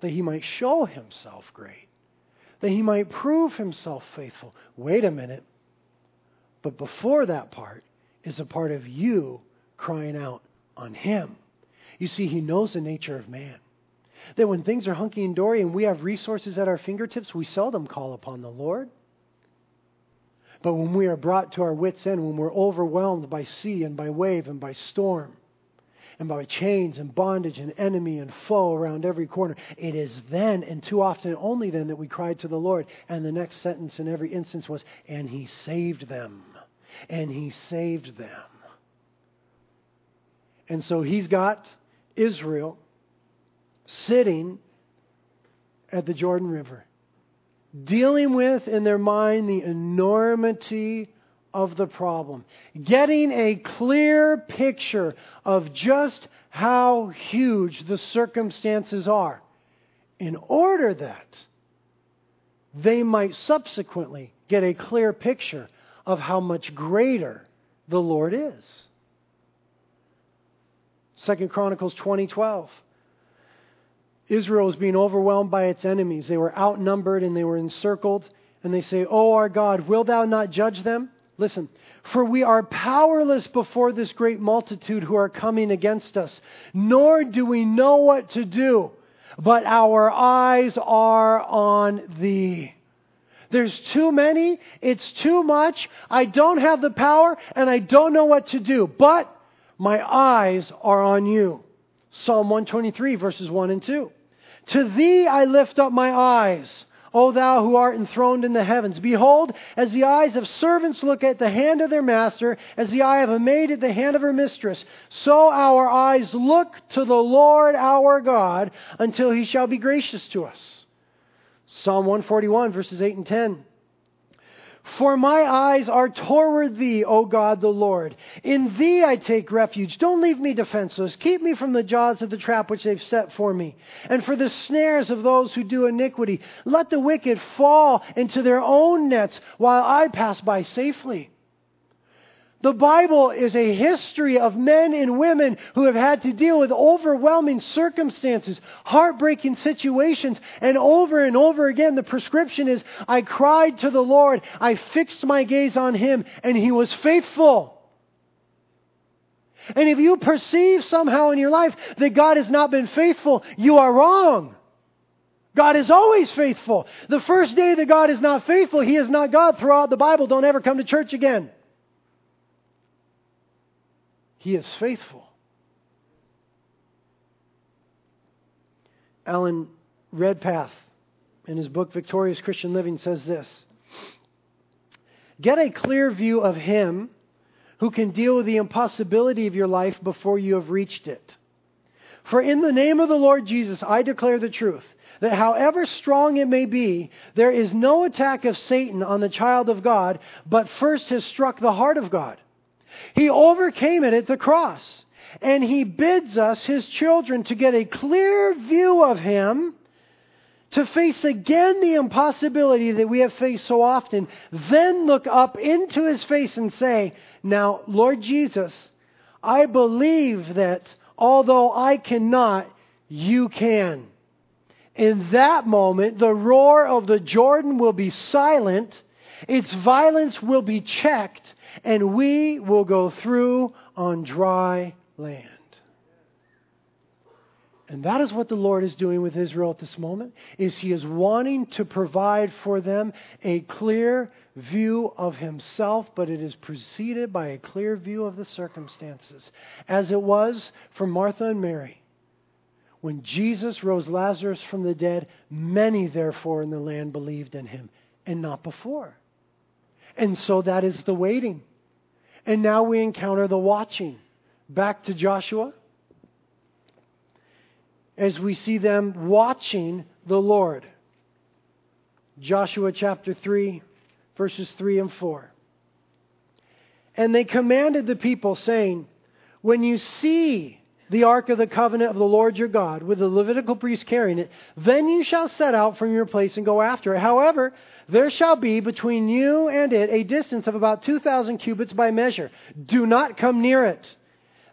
That He might show Himself great, that He might prove Himself faithful. Wait a minute. But before that part is a part of you crying out on Him. You see, He knows the nature of man. That when things are hunky and dory and we have resources at our fingertips, we seldom call upon the Lord. But when we are brought to our wits' end, when we're overwhelmed by sea and by wave and by storm, and by chains and bondage and enemy and foe around every corner. It is then, and too often only then, that we cried to the Lord. And the next sentence in every instance was, And He saved them and he saved them. And so he's got Israel sitting at the Jordan River, dealing with in their mind the enormity of the problem, getting a clear picture of just how huge the circumstances are, in order that they might subsequently get a clear picture of how much greater the Lord is. Second Chronicles 20:12. Israel was being overwhelmed by its enemies. They were outnumbered and they were encircled. And they say, "O our God, will thou not judge them?" Listen, for we are powerless before this great multitude who are coming against us, nor do we know what to do, but our eyes are on thee. There's too many. It's too much. I don't have the power and I don't know what to do. But my eyes are on you. Psalm 123, verses 1 and 2. To thee I lift up my eyes. O thou who art enthroned in the heavens, behold, as the eyes of servants look at the hand of their master, as the eye of a maid at the hand of her mistress, so our eyes look to the Lord our God until he shall be gracious to us. Psalm 141, verses 8 and 10. For my eyes are toward thee, O God the Lord. In thee I take refuge. Don't leave me defenseless. Keep me from the jaws of the trap which they've set for me, and for the snares of those who do iniquity. Let the wicked fall into their own nets while I pass by safely. The Bible is a history of men and women who have had to deal with overwhelming circumstances, heartbreaking situations, and over and over again the prescription is I cried to the Lord, I fixed my gaze on Him, and He was faithful. And if you perceive somehow in your life that God has not been faithful, you are wrong. God is always faithful. The first day that God is not faithful, He is not God throughout the Bible. Don't ever come to church again. He is faithful. Alan Redpath, in his book Victorious Christian Living, says this Get a clear view of Him who can deal with the impossibility of your life before you have reached it. For in the name of the Lord Jesus, I declare the truth that however strong it may be, there is no attack of Satan on the child of God, but first has struck the heart of God. He overcame it at the cross. And he bids us, his children, to get a clear view of him, to face again the impossibility that we have faced so often, then look up into his face and say, Now, Lord Jesus, I believe that although I cannot, you can. In that moment, the roar of the Jordan will be silent, its violence will be checked, and we will go through on dry land. And that is what the Lord is doing with Israel at this moment is he is wanting to provide for them a clear view of himself, but it is preceded by a clear view of the circumstances, as it was for Martha and Mary. When Jesus rose Lazarus from the dead, many therefore in the land believed in him, and not before. And so that is the waiting. And now we encounter the watching. Back to Joshua. As we see them watching the Lord. Joshua chapter 3, verses 3 and 4. And they commanded the people, saying, When you see the ark of the covenant of the Lord your God, with the Levitical priest carrying it, then you shall set out from your place and go after it. However, there shall be between you and it a distance of about 2,000 cubits by measure. Do not come near it,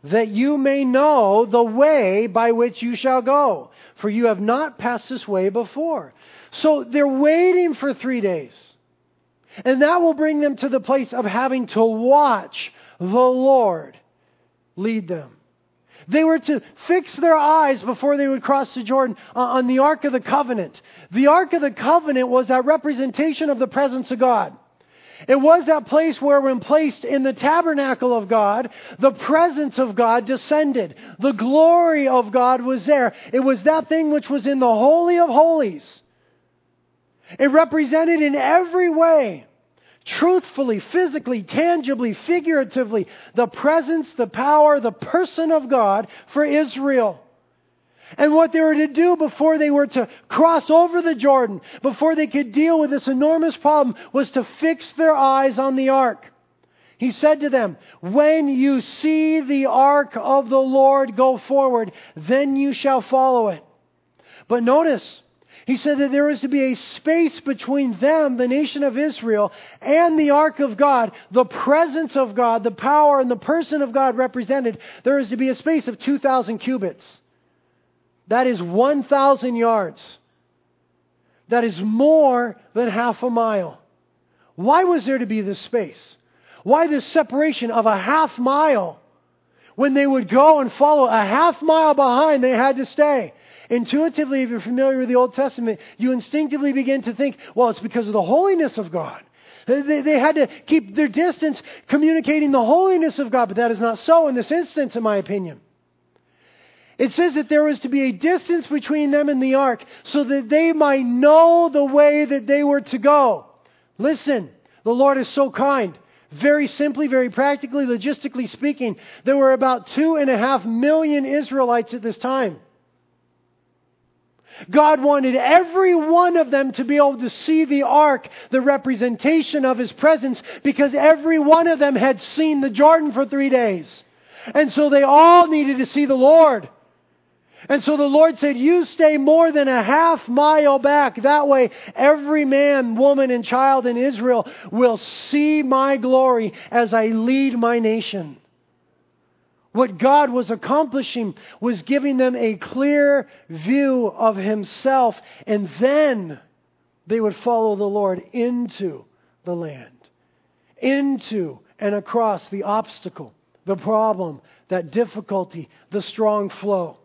that you may know the way by which you shall go, for you have not passed this way before. So they're waiting for three days. And that will bring them to the place of having to watch the Lord lead them. They were to fix their eyes before they would cross the Jordan uh, on the Ark of the Covenant. The Ark of the Covenant was that representation of the presence of God. It was that place where, when placed in the tabernacle of God, the presence of God descended. The glory of God was there. It was that thing which was in the Holy of Holies. It represented in every way truthfully, physically, tangibly, figuratively, the presence, the power, the person of God for Israel. And what they were to do before they were to cross over the Jordan, before they could deal with this enormous problem, was to fix their eyes on the ark. He said to them, When you see the ark of the Lord go forward, then you shall follow it. But notice, he said that there was to be a space between them, the nation of Israel, and the ark of God, the presence of God, the power and the person of God represented. There was to be a space of 2,000 cubits. That is 1,000 yards. That is more than half a mile. Why was there to be this space? Why this separation of a half mile? When they would go and follow a half mile behind, they had to stay. Intuitively, if you're familiar with the Old Testament, you instinctively begin to think, well, it's because of the holiness of God. They, they, had to keep their distance communicating the holiness of God, but that is not so in this instance, in my opinion. It says that there was to be a distance between them and the ark so that they might know the way that they were to go. Listen, the Lord is so kind. Very simply, very practically, logistically speaking, there were about two and a half million Israelites at this time. God wanted every one of them to be able to see the ark, the representation of His presence, because every one of them had seen the Jordan for three days. And so they all needed to see the Lord. And so the Lord said, You stay more than a half mile back. That way, every man, woman, and child in Israel will see my glory as I lead my nation. What God was accomplishing was giving them a clear view of Himself, and then they would follow the Lord into the land, into and across the obstacle, the problem, that difficulty, the strong flow.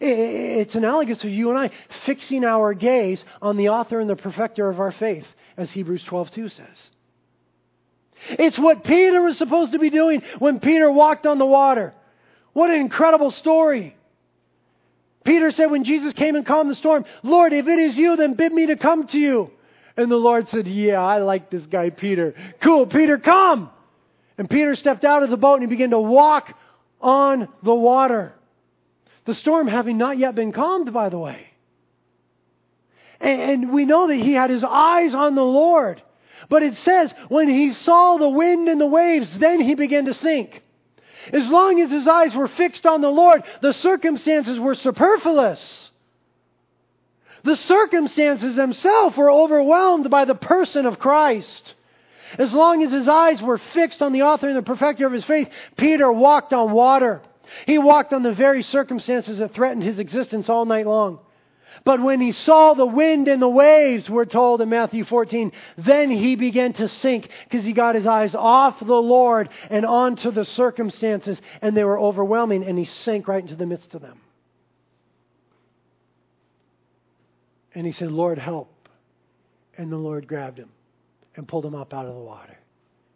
It's analogous to you and I fixing our gaze on the author and the perfecter of our faith, as Hebrews 12:2 says. It's what Peter was supposed to be doing when Peter walked on the water. What an incredible story. Peter said when Jesus came and calmed the storm, Lord, if it is you, then bid me to come to you. And the Lord said, Yeah, I like this guy, Peter. Cool, Peter, come. And Peter stepped out of the boat and he began to walk on the water. The storm having not yet been calmed, by the way. And, we know that he had his eyes on the Lord. But it says, when he saw the wind and the waves, then he began to sink. As long as his eyes were fixed on the Lord, the circumstances were superfluous. The circumstances themselves were overwhelmed by the person of Christ. As long as his eyes were fixed on the author and the perfecter of his faith, Peter walked on water. He walked on the very circumstances that threatened his existence all night long. But when he saw the wind and the waves, we're told in Matthew 14, then he began to sink because he got his eyes off the Lord and onto the circumstances, and they were overwhelming, and he sank right into the midst of them. And he said, Lord, help. And the Lord grabbed him and pulled him up out of the water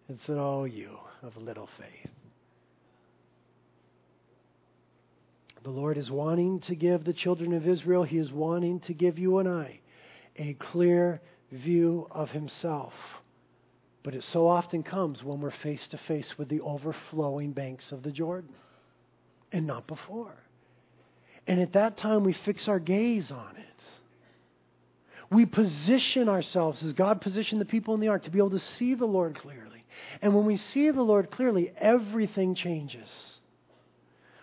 and said, Oh, you of little faith. The Lord is wanting to give the children of Israel, He is wanting to give you and I a clear view of Himself. But it so often comes when we're face to face with the overflowing banks of the Jordan and not before. And at that time, we fix our gaze on it. We position ourselves as God positioned the people in the ark to be able to see the Lord clearly. And when we see the Lord clearly, everything changes.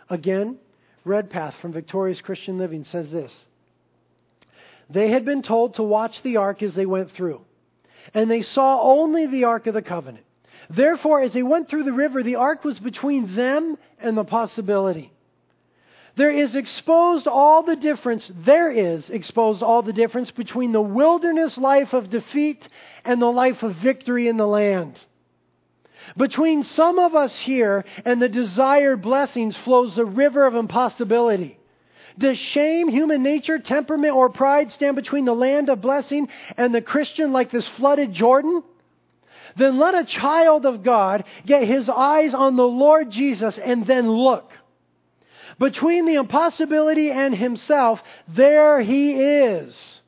Again, Redpath from Victorious Christian Living says this They had been told to watch the ark as they went through, and they saw only the ark of the covenant. Therefore, as they went through the river, the ark was between them and the possibility. There is exposed all the difference, there is exposed all the difference between the wilderness life of defeat and the life of victory in the land. Between some of us here and the desired blessings flows the river of impossibility. Does shame, human nature, temperament, or pride stand between the land of blessing and the Christian like this flooded Jordan? Then let a child of God get his eyes on the Lord Jesus and then look. Between the impossibility and himself, there he is.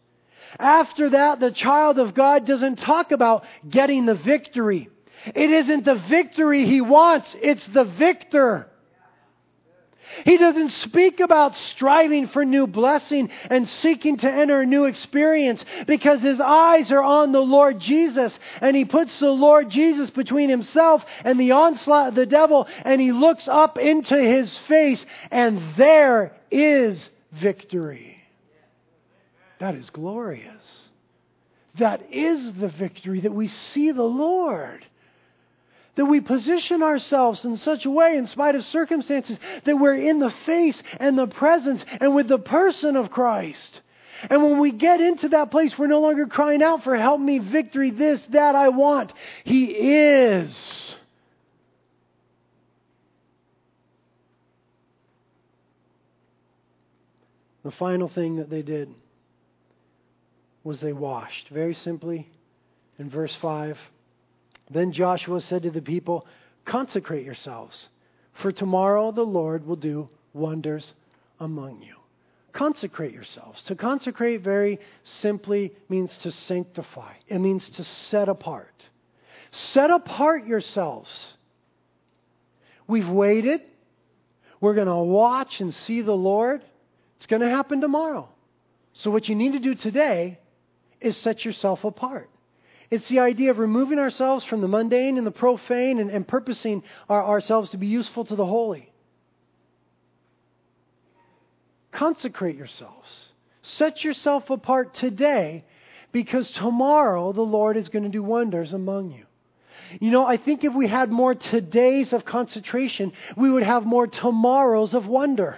After that, the child of God doesn't talk about getting the victory. It isn't the victory he wants, it's the victor. He doesn't speak about striving for new blessing and seeking to enter a new experience because his eyes are on the Lord Jesus and he puts the Lord Jesus between himself and the onslaught of the devil and he looks up into his face and there is victory. That is glorious. That is the victory that we see the Lord that we position ourselves in such a way, in spite of circumstances, that we're in the face and the presence and with the person of Christ. And when we get into that place, we're no longer crying out for help me, victory, this, that I want. He is. The final thing that they did was they washed. Very simply, in verse 5. Then Joshua said to the people, Consecrate yourselves, for tomorrow the Lord will do wonders among you. Consecrate yourselves. To consecrate very simply means to sanctify, it means to set apart. Set apart yourselves. We've waited. We're going to watch and see the Lord. It's going to happen tomorrow. So, what you need to do today is set yourself apart. It's the idea of removing ourselves from the mundane and the profane and, and purposing our, ourselves to be useful to the holy. Consecrate yourselves. Set yourself apart today because tomorrow the Lord is going to do wonders among you. You know, I think if we had more todays of concentration, we would have more tomorrows of wonder.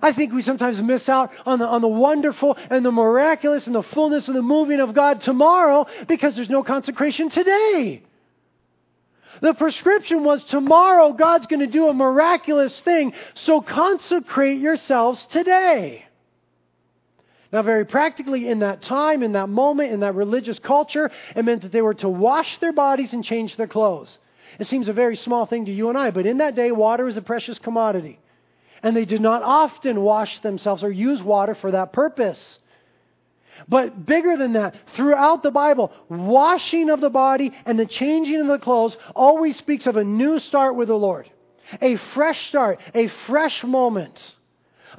I think we sometimes miss out on the, on the wonderful and the miraculous and the fullness of the moving of God tomorrow because there's no consecration today. The prescription was tomorrow God's going to do a miraculous thing, so consecrate yourselves today. Now, very practically, in that time, in that moment, in that religious culture, it meant that they were to wash their bodies and change their clothes. It seems a very small thing to you and I, but in that day, water was a precious commodity and they did not often wash themselves or use water for that purpose. But bigger than that, throughout the Bible, washing of the body and the changing of the clothes always speaks of a new start with the Lord. A fresh start, a fresh moment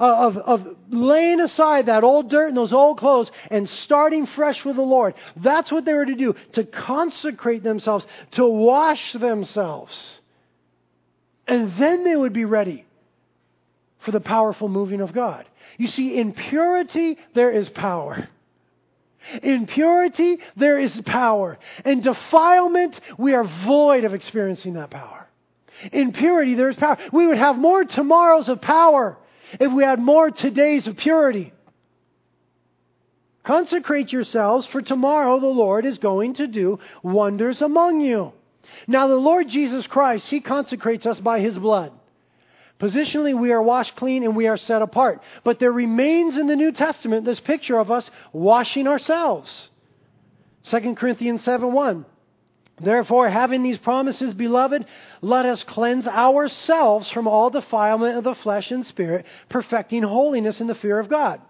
of, of laying aside that old dirt and those old clothes and starting fresh with the Lord. That's what they were to do, to consecrate themselves, to wash themselves. And then they would be ready for the powerful moving of God. You see, in purity, there is power. In purity, there is power. In defilement, we are void of experiencing that power. In purity, there is power. We would have more tomorrows of power if we had more todays of purity. Consecrate yourselves, for tomorrow the Lord is going to do wonders among you. Now, the Lord Jesus Christ, He consecrates us by His blood. Positionally, we are washed clean and we are set apart. But there remains in the New Testament this picture of us washing ourselves. 2 Corinthians 7 1. Therefore, having these promises, beloved, let us cleanse ourselves from all defilement of the flesh and spirit, perfecting holiness in the fear of God.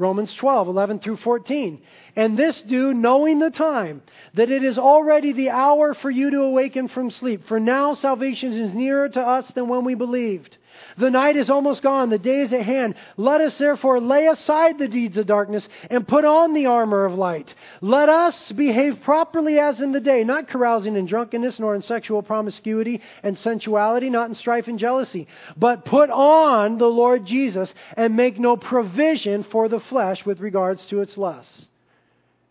Romans 12, 11 through 14. And this do, knowing the time, that it is already the hour for you to awaken from sleep. For now salvation is nearer to us than when we believed. The night is almost gone, the day is at hand. Let us therefore lay aside the deeds of darkness and put on the armor of light. Let us behave properly as in the day, not carousing in drunkenness, nor in sexual promiscuity and sensuality, not in strife and jealousy, but put on the Lord Jesus and make no provision for the flesh with regards to its lusts.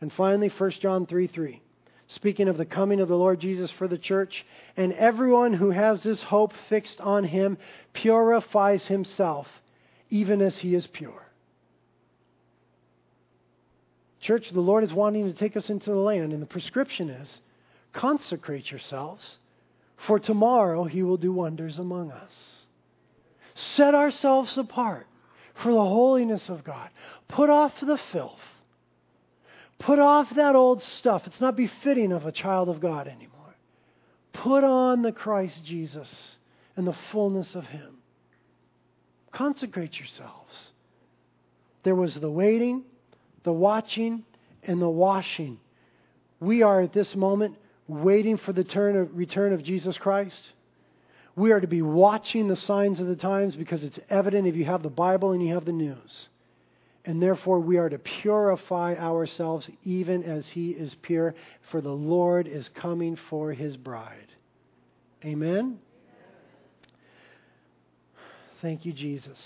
And finally, 1 John 3 3 speaking of the coming of the Lord Jesus for the church. And everyone who has this hope fixed on him purifies himself, even as he is pure. Church, the Lord is wanting to take us into the land, and the prescription is consecrate yourselves, for tomorrow he will do wonders among us. Set ourselves apart for the holiness of God. Put off the filth Put off that old stuff. It's not befitting of a child of God anymore. Put on the Christ Jesus and the fullness of Him. Consecrate yourselves. There was the waiting, the watching, and the washing. We are at this moment waiting for the of, return of Jesus Christ. We are to be watching the signs of the times because it's evident if you have the Bible and you have the news and therefore we are to purify ourselves even as he is pure, for the Lord is coming for his bride. Amen? Thank you, Jesus.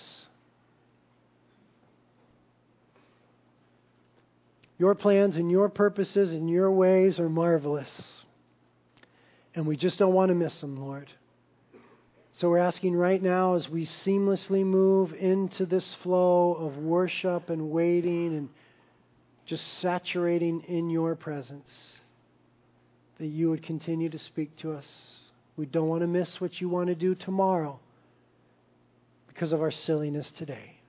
Your plans and your purposes and your ways are marvelous. And we just don't want to miss them, Lord. So we're asking right now as we seamlessly move into this flow of worship and waiting and just saturating in your presence, that you would continue to speak to us. We don't want to miss what you want to do tomorrow because of our silliness today.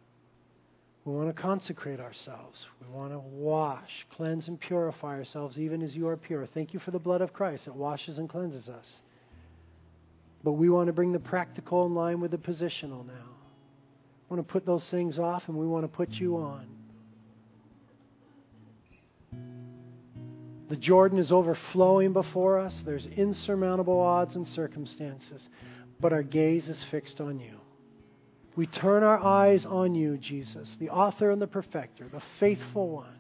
We want to consecrate ourselves. We want to wash, cleanse, and purify ourselves even as you are pure. Thank you for the blood of Christ that washes and cleanses us. But we want to bring the practical in line with the positional now. We want to put those things off and we want to put you on. The Jordan is overflowing before us. There's insurmountable odds and circumstances, but our gaze is fixed on you. We turn our eyes on you, Jesus, the author and the perfecter, the faithful one.